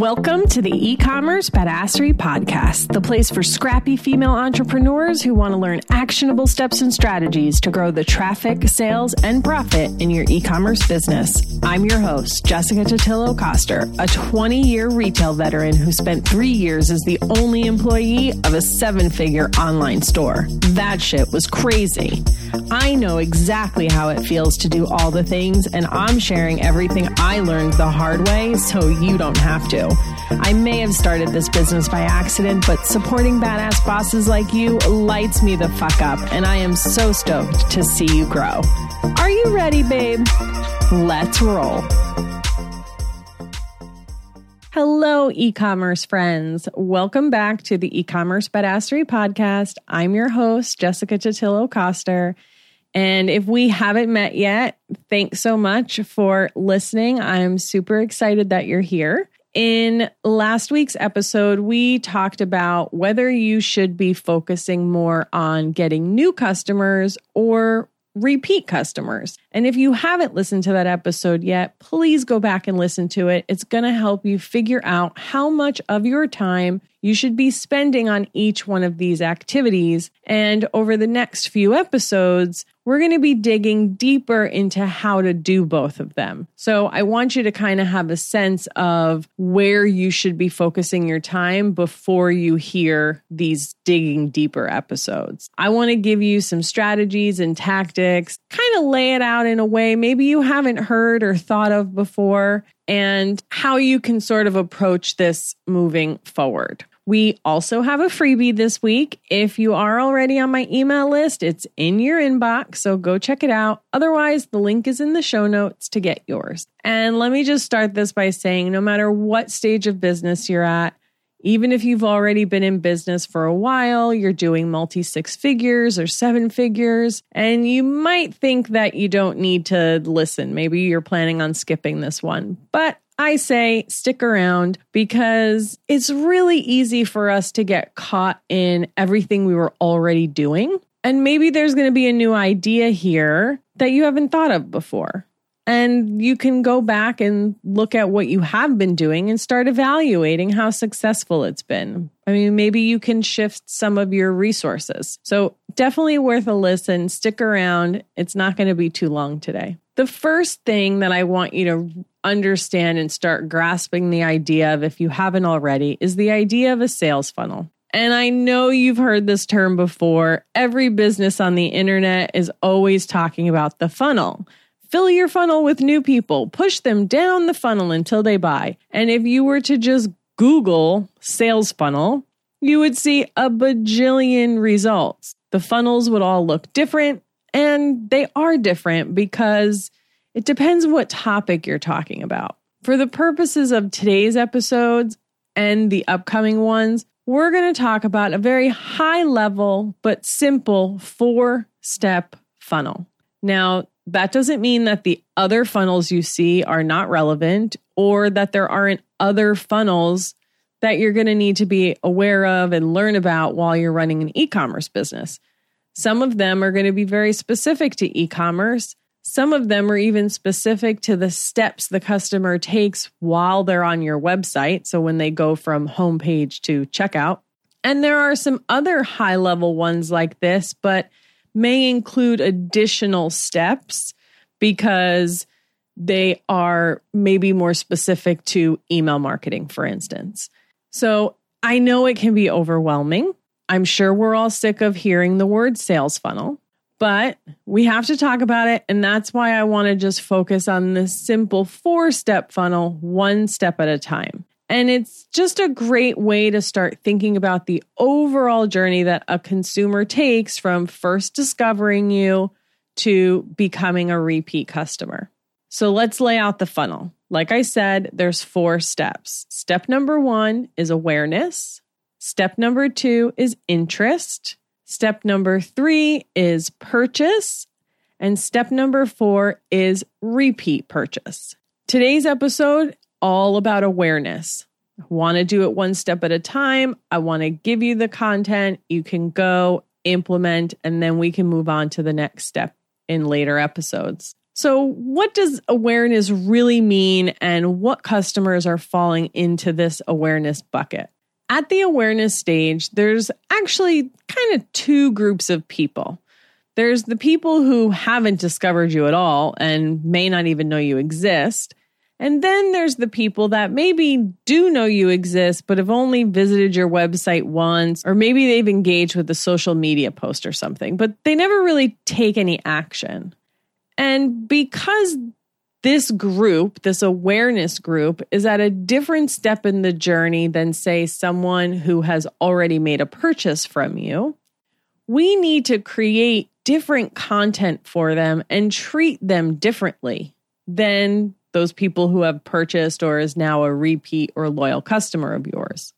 Welcome to the e commerce badassery podcast, the place for scrappy female entrepreneurs who want to learn actionable steps and strategies to grow the traffic, sales, and profit in your e commerce business. I'm your host, Jessica Totillo Coster, a 20 year retail veteran who spent three years as the only employee of a seven figure online store. That shit was crazy. I know exactly how it feels to do all the things, and I'm sharing everything I learned the hard way so you don't have to. I may have started this business by accident, but supporting badass bosses like you lights me the fuck up, and I am so stoked to see you grow. Are you ready, babe? Let's roll. Hello, e commerce friends. Welcome back to the e commerce badassery podcast. I'm your host, Jessica Totillo Coster. And if we haven't met yet, thanks so much for listening. I'm super excited that you're here. In last week's episode, we talked about whether you should be focusing more on getting new customers or repeat customers. And if you haven't listened to that episode yet, please go back and listen to it. It's going to help you figure out how much of your time you should be spending on each one of these activities. And over the next few episodes, we're going to be digging deeper into how to do both of them. So I want you to kind of have a sense of where you should be focusing your time before you hear these digging deeper episodes. I want to give you some strategies and tactics, kind of lay it out in a way maybe you haven't heard or thought of before, and how you can sort of approach this moving forward. We also have a freebie this week. If you are already on my email list, it's in your inbox, so go check it out. Otherwise, the link is in the show notes to get yours. And let me just start this by saying no matter what stage of business you're at, even if you've already been in business for a while, you're doing multi six figures or seven figures, and you might think that you don't need to listen. Maybe you're planning on skipping this one. But I say stick around because it's really easy for us to get caught in everything we were already doing. And maybe there's going to be a new idea here that you haven't thought of before. And you can go back and look at what you have been doing and start evaluating how successful it's been. I mean, maybe you can shift some of your resources. So, definitely worth a listen. Stick around. It's not going to be too long today. The first thing that I want you to understand and start grasping the idea of, if you haven't already, is the idea of a sales funnel. And I know you've heard this term before. Every business on the internet is always talking about the funnel. Fill your funnel with new people, push them down the funnel until they buy. And if you were to just Google sales funnel, you would see a bajillion results. The funnels would all look different, and they are different because it depends what topic you're talking about. For the purposes of today's episodes and the upcoming ones, we're going to talk about a very high level but simple four step funnel. Now, that doesn't mean that the other funnels you see are not relevant or that there aren't other funnels that you're going to need to be aware of and learn about while you're running an e commerce business. Some of them are going to be very specific to e commerce, some of them are even specific to the steps the customer takes while they're on your website. So when they go from homepage to checkout. And there are some other high level ones like this, but may include additional steps because they are maybe more specific to email marketing, for instance. So I know it can be overwhelming. I'm sure we're all sick of hearing the word sales funnel but we have to talk about it. And that's why I want to just focus on this simple four step funnel, one step at a time. And it's just a great way to start thinking about the overall journey that a consumer takes from first discovering you to becoming a repeat customer. So let's lay out the funnel. Like I said, there's four steps. Step number one is awareness. Step number two is interest. Step number three is purchase. And step number four is repeat purchase. Today's episode, all about awareness. I want to do it one step at a time. I want to give you the content. You can go implement, and then we can move on to the next step in later episodes. So, what does awareness really mean, and what customers are falling into this awareness bucket? At the awareness stage, there's actually kind of two groups of people. There's the people who haven't discovered you at all and may not even know you exist. And then there's the people that maybe do know you exist, but have only visited your website once, or maybe they've engaged with a social media post or something, but they never really take any action. And because this group, this awareness group, is at a different step in the journey than, say, someone who has already made a purchase from you, we need to create different content for them and treat them differently than those people who have purchased or is now a repeat or loyal customer of yours.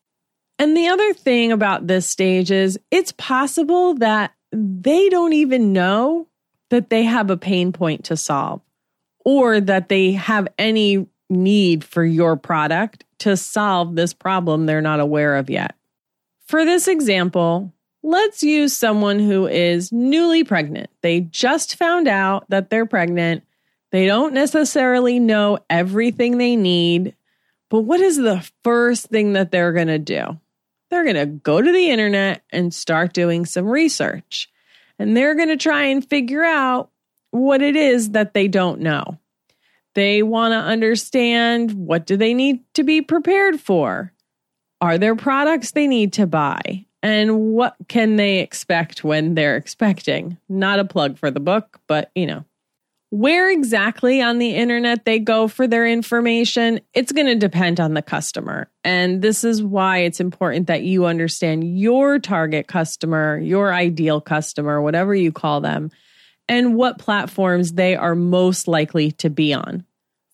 And the other thing about this stage is it's possible that they don't even know that they have a pain point to solve or that they have any need for your product to solve this problem they're not aware of yet. For this example, let's use someone who is newly pregnant. They just found out that they're pregnant they don't necessarily know everything they need, but what is the first thing that they're going to do? They're going to go to the internet and start doing some research. And they're going to try and figure out what it is that they don't know. They want to understand what do they need to be prepared for? Are there products they need to buy? And what can they expect when they're expecting? Not a plug for the book, but you know, where exactly on the internet they go for their information, it's going to depend on the customer. And this is why it's important that you understand your target customer, your ideal customer, whatever you call them, and what platforms they are most likely to be on.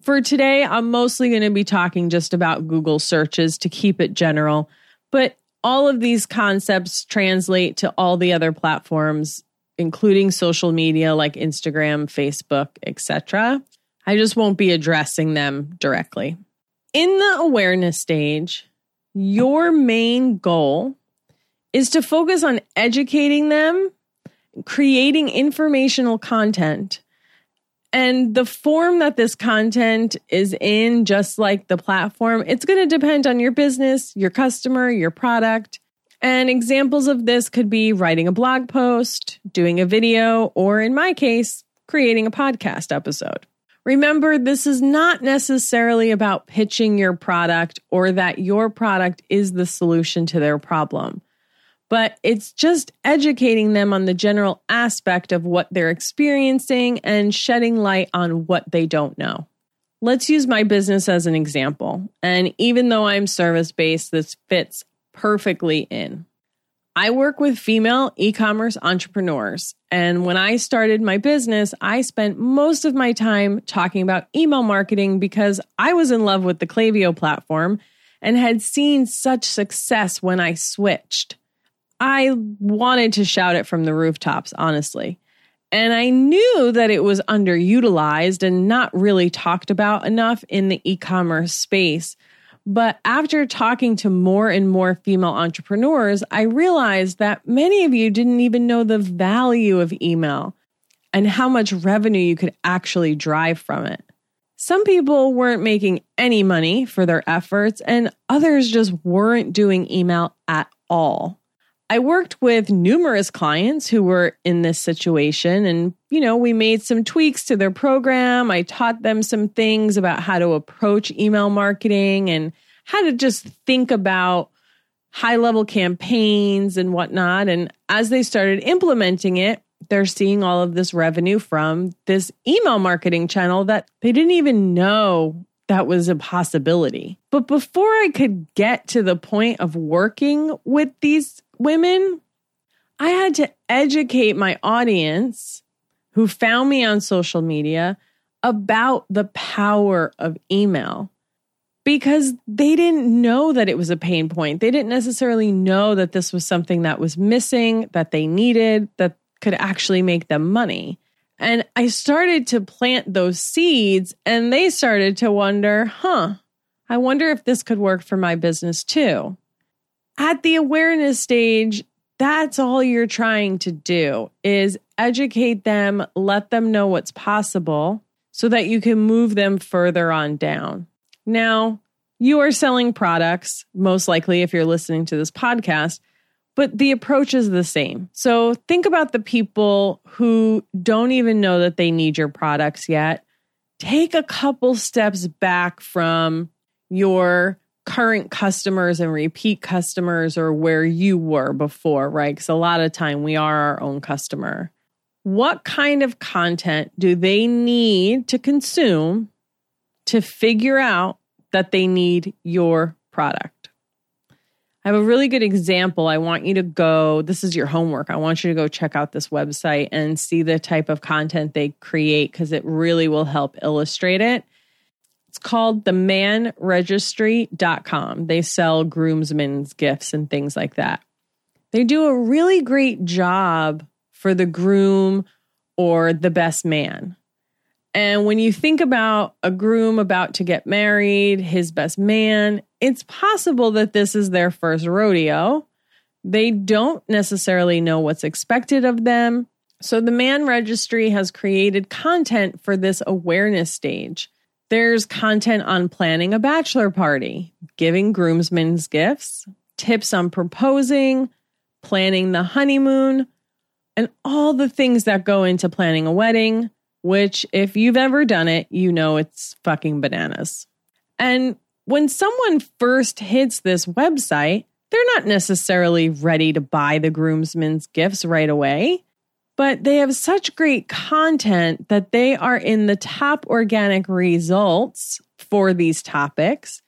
For today, I'm mostly going to be talking just about Google searches to keep it general, but all of these concepts translate to all the other platforms including social media like Instagram, Facebook, etc. I just won't be addressing them directly. In the awareness stage, your main goal is to focus on educating them, creating informational content. And the form that this content is in, just like the platform, it's going to depend on your business, your customer, your product. And examples of this could be writing a blog post, doing a video, or in my case, creating a podcast episode. Remember, this is not necessarily about pitching your product or that your product is the solution to their problem, but it's just educating them on the general aspect of what they're experiencing and shedding light on what they don't know. Let's use my business as an example. And even though I'm service based, this fits perfectly in. I work with female e commerce entrepreneurs. And when I started my business, I spent most of my time talking about email marketing because I was in love with the Klaviyo platform and had seen such success when I switched. I wanted to shout it from the rooftops, honestly. And I knew that it was underutilized and not really talked about enough in the e commerce space. But after talking to more and more female entrepreneurs, I realized that many of you didn't even know the value of email and how much revenue you could actually drive from it. Some people weren't making any money for their efforts, and others just weren't doing email at all. I worked with numerous clients who were in this situation, and you know, we made some tweaks to their program. I taught them some things about how to approach email marketing and how to just think about high level campaigns and whatnot. And as they started implementing it, they're seeing all of this revenue from this email marketing channel that they didn't even know that was a possibility. But before I could get to the point of working with these women, I had to educate my audience who found me on social media about the power of email because they didn't know that it was a pain point. They didn't necessarily know that this was something that was missing, that they needed, that could actually make them money. And I started to plant those seeds, and they started to wonder, huh, I wonder if this could work for my business too. At the awareness stage, that's all you're trying to do is educate them, let them know what's possible. so that you can move them further on down. Now, you are selling products, most likely if you're listening to this podcast, but the approach is the same. So think about the people who don't even know that they need your products yet. Take a couple steps back from your current customers and repeat customers or where you were before, right? Because a lot of time we are our own customer. What kind of content do they need to consume to figure out that they need your product? I have a really good example. I want you to go, this is your homework. I want you to go check out this website and see the type of content they create because it really will help illustrate it. It's called themanregistry.com. They sell groomsmen's gifts and things like that. They do a really great job for the groom or the best man. And when you think about a groom about to get married, his best man, it's possible that this is their first rodeo. They don't necessarily know what's expected of them. So the Man Registry has created content for this awareness stage. There's content on planning a bachelor party, giving groomsmen's gifts, tips on proposing, planning the honeymoon, and all the things that go into planning a wedding, which, if you've ever done it, you know it's fucking bananas. And when someone first hits this website, they're not necessarily ready to buy the groomsmen's gifts right away, but they have such great content that they are in the top organic results for these topics.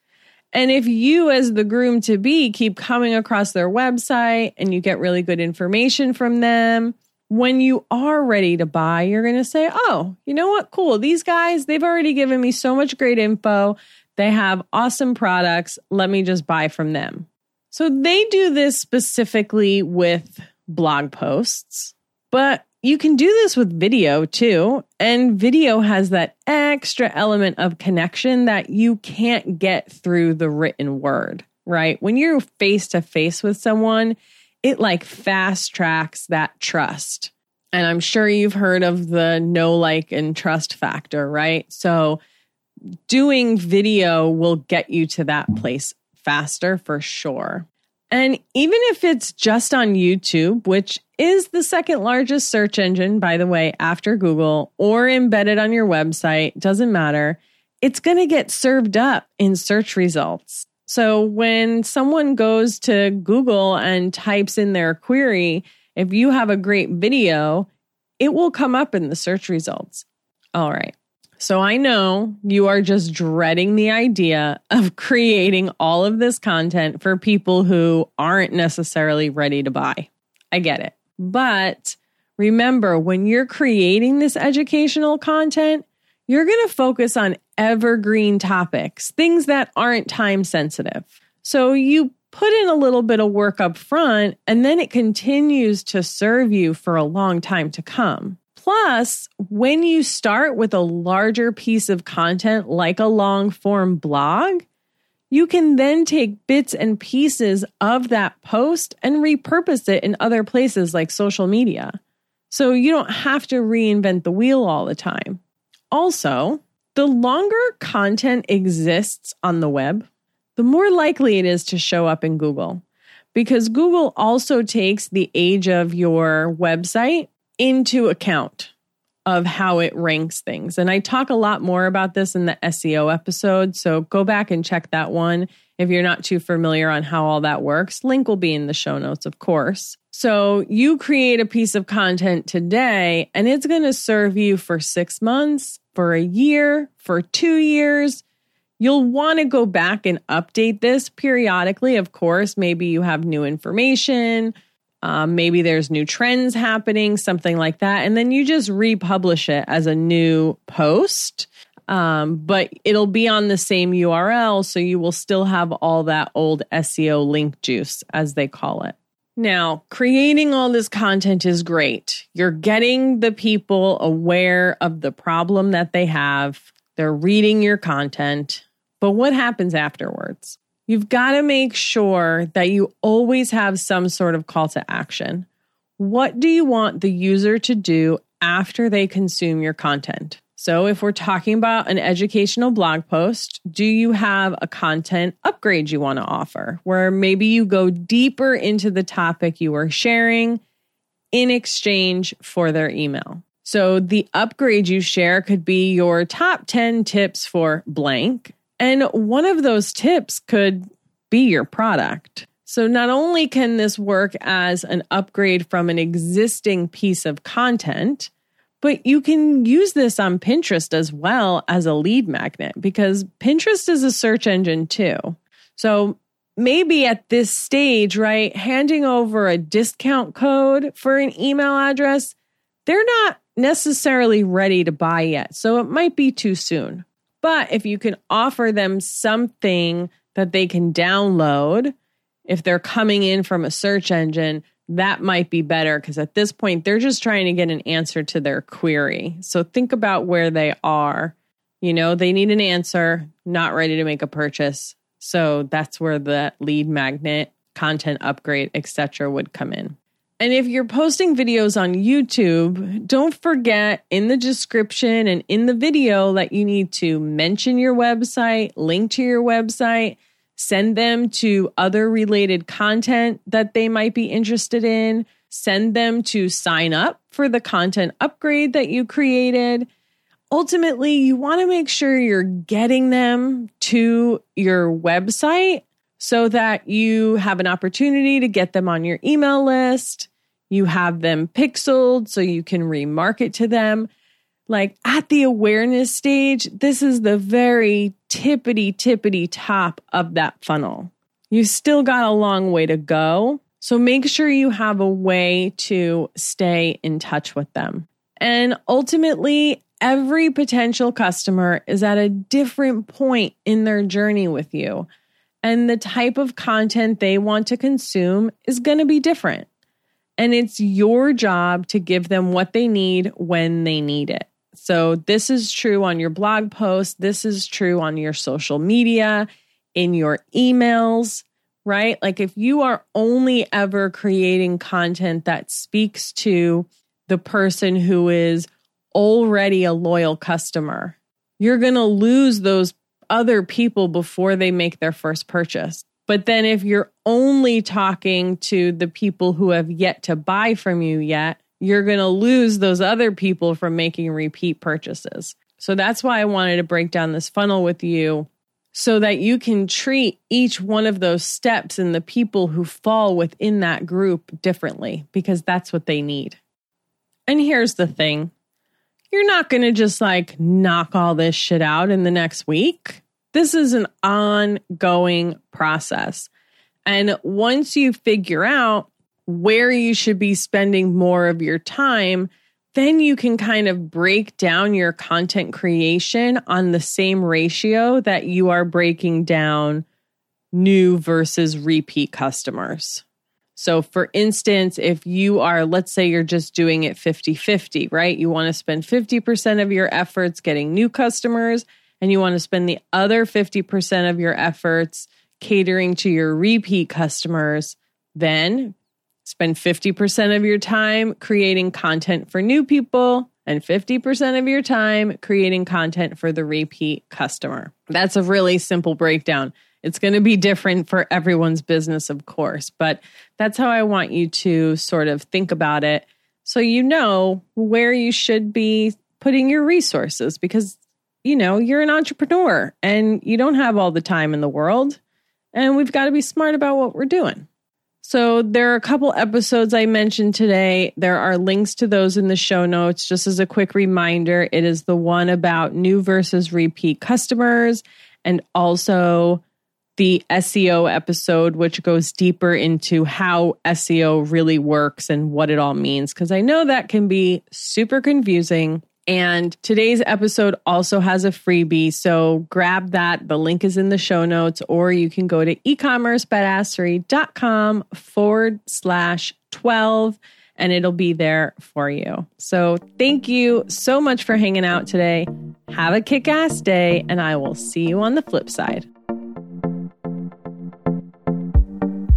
And if you, as the groom to be, keep coming across their website and you get really good information from them, when you are ready to buy, you're going to say, Oh, you know what? Cool. These guys, they've already given me so much great info. They have awesome products. Let me just buy from them. So they do this specifically with blog posts, but you can do this with video too. And video has that extra element of connection that you can't get through the written word, right? When you're face to face with someone, it like fast tracks that trust. And I'm sure you've heard of the know like, and trust factor, right? So doing video will get you to that place faster for sure. And even if it's just on YouTube, which is the second largest search engine, by the way, after Google, or embedded on your website, doesn't matter, it's going to get served up in search results. So when someone goes to Google and types in their query, if you have a great video, it will come up in the search results. All right. So I know you are just dreading the idea of creating all of this content for people who aren't necessarily ready to buy. I get it. But remember, when you're creating this educational content, you're going to focus on evergreen topics, things that aren't time sensitive. So you put in a little bit of work up front and then it continues to serve you for a long time to come. Plus, when you start with a larger piece of content like a long form blog, you can then take bits and pieces of that post and repurpose it in other places like social media. So you don't have to reinvent the wheel all the time. Also, the longer content exists on the web, the more likely it is to show up in Google because Google also takes the age of your website into account of how it ranks things. And I talk a lot more about this in the SEO episode. So go back and check that one if you're not too familiar on how all that works. Link will be in the show notes, of course. So you create a piece of content today and it's going to serve you for six months, for a year, for two years. You'll want to go back and update this periodically. Of course, maybe you have new information. Um, maybe there's new trends happening, something like that. And then you just republish it as a new post. Um, but it'll be on the same URL. So you will still have all that old SEO link juice, as they call it. Now, creating all this content is great. You're getting the people aware of the problem that they have, they're reading your content. But what happens afterwards? You've got to make sure that you always have some sort of call to action. What do you want the user to do after they consume your content? So, if we're talking about an educational blog post, do you have a content upgrade you want to offer where maybe you go deeper into the topic you are sharing in exchange for their email? So, the upgrade you share could be your top 10 tips for blank. And one of those tips could be your product. So, not only can this work as an upgrade from an existing piece of content, but you can use this on Pinterest as well as a lead magnet because Pinterest is a search engine too. So maybe at this stage, right, handing over a discount code for an email address, they're not necessarily ready to buy yet. So it might be too soon. But if you can offer them something that they can download, if they're coming in from a search engine, that might be better because at this point they're just trying to get an answer to their query. So think about where they are. You know, they need an answer, not ready to make a purchase. So that's where the lead magnet, content upgrade, etc. would come in. And if you're posting videos on YouTube, don't forget in the description and in the video that you need to mention your website, link to your website, send them to other related content that they might be interested in, send them to sign up for the content upgrade that you created. Ultimately, you want to make sure you're getting them to your website so that you have an opportunity to get them on your email list. You have them pixeled so you can remarket to them like at the awareness stage, this is the very tippity tippity top of that funnel. You still got a long way to go. So make sure you have a way to stay in touch with them. And ultimately, every potential customer is at a different point in their journey with you. And the type of content they want to consume is going to be different. And it's your job to give them what they need when they need it. So, this is true on your blog post. This is true on your social media, in your emails, right? Like, if you are only ever creating content that speaks to the person who is already a loyal customer, you're going to lose those other people before they make their first purchase. But then, if you're only talking to the people who have yet to buy from you yet, you're going to lose those other people from making repeat purchases. So that's why I wanted to break down this funnel with you so that you can treat each one of those steps and the people who fall within that group differently because that's what they need. And here's the thing you're not going to just like knock all this shit out in the next week. This is an ongoing process. And once you figure out where you should be spending more of your time, then you can kind of break down your content creation on the same ratio that you are breaking down new versus repeat customers. So, for instance, if you are, let's say you're just doing it 50 50, right? You want to spend 50% of your efforts getting new customers, and you want to spend the other 50% of your efforts catering to your repeat customers, then Spend 50% of your time creating content for new people and 50% of your time creating content for the repeat customer. That's a really simple breakdown. It's going to be different for everyone's business, of course, but that's how I want you to sort of think about it so you know where you should be putting your resources because you know you're an entrepreneur and you don't have all the time in the world and we've got to be smart about what we're doing. So there are a couple episodes I mentioned today. There are links to those in the show notes. Just as a quick reminder, it is the one about new versus repeat customers and also the SEO episode, which goes deeper into how SEO really works and what it all means. Because I know that can be super confusing. And today's episode also has a freebie. So grab that. The link is in the show notes, or you can go to ecommercebadassery.com forward slash 12 and it'll be there for you. So thank you so much for hanging out today. Have a kick ass day, and I will see you on the flip side.